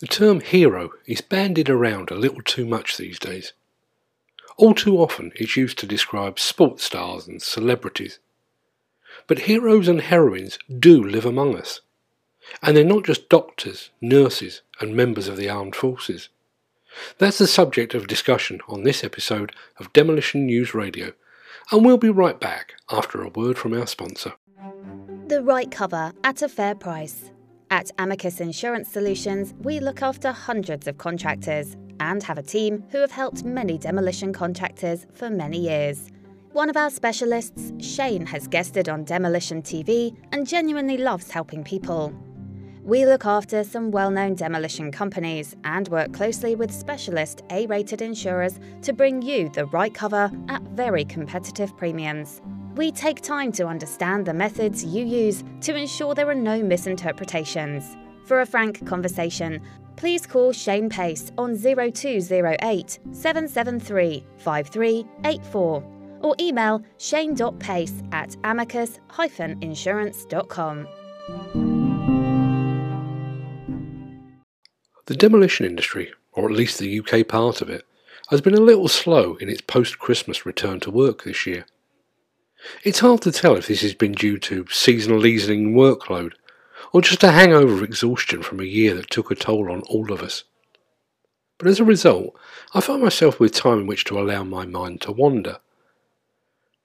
The term hero is bandied around a little too much these days. All too often it's used to describe sports stars and celebrities. But heroes and heroines do live among us. And they're not just doctors, nurses, and members of the armed forces. That's the subject of discussion on this episode of Demolition News Radio, and we'll be right back after a word from our sponsor. The right cover at a fair price. At Amicus Insurance Solutions, we look after hundreds of contractors and have a team who have helped many demolition contractors for many years. One of our specialists, Shane, has guested on Demolition TV and genuinely loves helping people. We look after some well known demolition companies and work closely with specialist A rated insurers to bring you the right cover at very competitive premiums. We take time to understand the methods you use to ensure there are no misinterpretations. For a frank conversation, please call Shane Pace on 0208 773 5384 or email shane.pace at amicus-insurance.com. The demolition industry, or at least the UK part of it, has been a little slow in its post Christmas return to work this year. It's hard to tell if this has been due to seasonal easing workload or just a hangover of exhaustion from a year that took a toll on all of us. But as a result, I find myself with time in which to allow my mind to wander.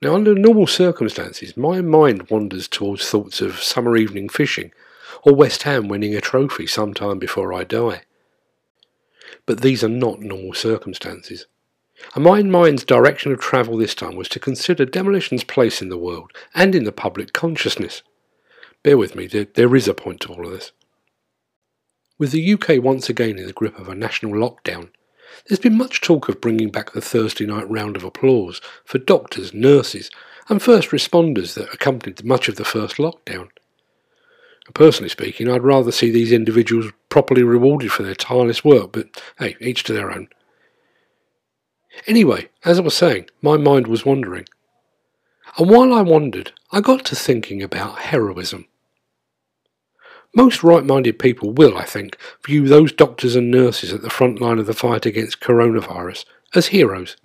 Now, under normal circumstances, my mind wanders towards thoughts of summer evening fishing or West Ham winning a trophy sometime before I die. But these are not normal circumstances. And mind's direction of travel this time was to consider demolition's place in the world and in the public consciousness. Bear with me, there, there is a point to all of this. With the UK once again in the grip of a national lockdown, there's been much talk of bringing back the Thursday night round of applause for doctors, nurses, and first responders that accompanied much of the first lockdown. Personally speaking, I'd rather see these individuals properly rewarded for their tireless work, but hey, each to their own. Anyway, as I was saying, my mind was wandering. And while I wandered, I got to thinking about heroism. Most right minded people will, I think, view those doctors and nurses at the front line of the fight against coronavirus as heroes.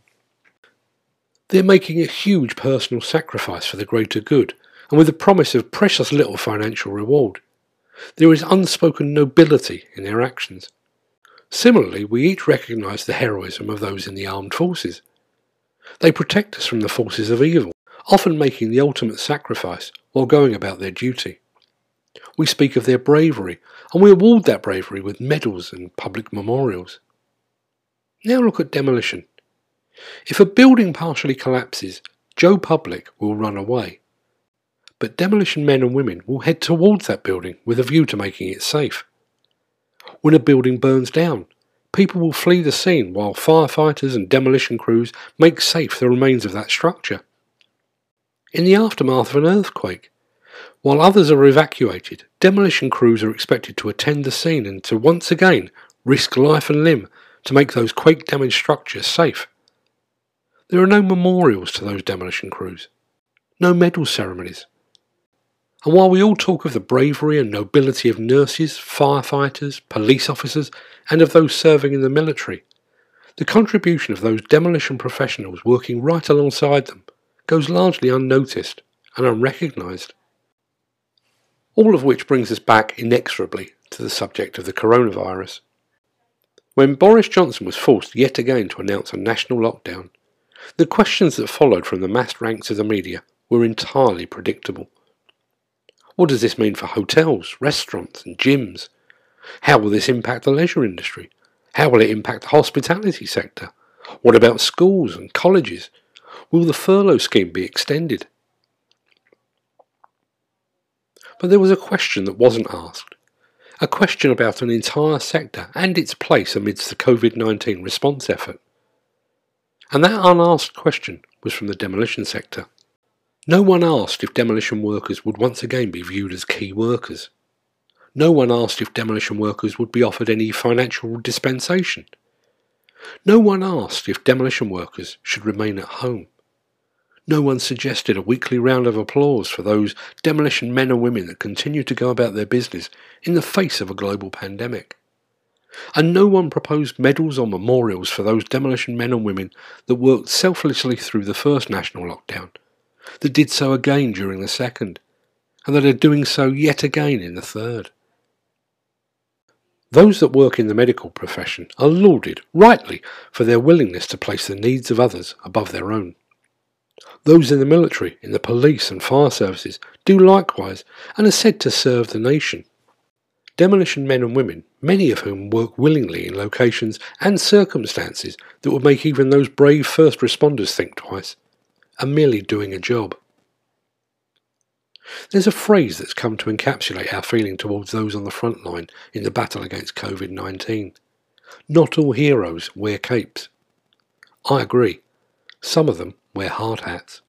They're making a huge personal sacrifice for the greater good, and with the promise of precious little financial reward. There is unspoken nobility in their actions. Similarly, we each recognise the heroism of those in the armed forces. They protect us from the forces of evil, often making the ultimate sacrifice while going about their duty. We speak of their bravery, and we award that bravery with medals and public memorials. Now look at demolition. If a building partially collapses, Joe Public will run away. But demolition men and women will head towards that building with a view to making it safe. When a building burns down, people will flee the scene while firefighters and demolition crews make safe the remains of that structure. In the aftermath of an earthquake, while others are evacuated, demolition crews are expected to attend the scene and to once again risk life and limb to make those quake damaged structures safe. There are no memorials to those demolition crews, no medal ceremonies, and while we all talk of the bravery and nobility of nurses, firefighters, police officers, and of those serving in the military, the contribution of those demolition professionals working right alongside them goes largely unnoticed and unrecognised. All of which brings us back inexorably to the subject of the coronavirus. When Boris Johnson was forced yet again to announce a national lockdown, the questions that followed from the massed ranks of the media were entirely predictable. What does this mean for hotels, restaurants, and gyms? How will this impact the leisure industry? How will it impact the hospitality sector? What about schools and colleges? Will the furlough scheme be extended? But there was a question that wasn't asked. A question about an entire sector and its place amidst the COVID 19 response effort. And that unasked question was from the demolition sector. No one asked if demolition workers would once again be viewed as key workers. No one asked if demolition workers would be offered any financial dispensation. No one asked if demolition workers should remain at home. No one suggested a weekly round of applause for those demolition men and women that continue to go about their business in the face of a global pandemic. And no one proposed medals or memorials for those demolition men and women that worked selflessly through the first national lockdown, that did so again during the second, and that are doing so yet again in the third. Those that work in the medical profession are lauded, rightly, for their willingness to place the needs of others above their own. Those in the military, in the police and fire services do likewise and are said to serve the nation. Demolition men and women, many of whom work willingly in locations and circumstances that would make even those brave first responders think twice, are merely doing a job. There's a phrase that's come to encapsulate our feeling towards those on the front line in the battle against COVID 19. Not all heroes wear capes. I agree. Some of them wear hard hats.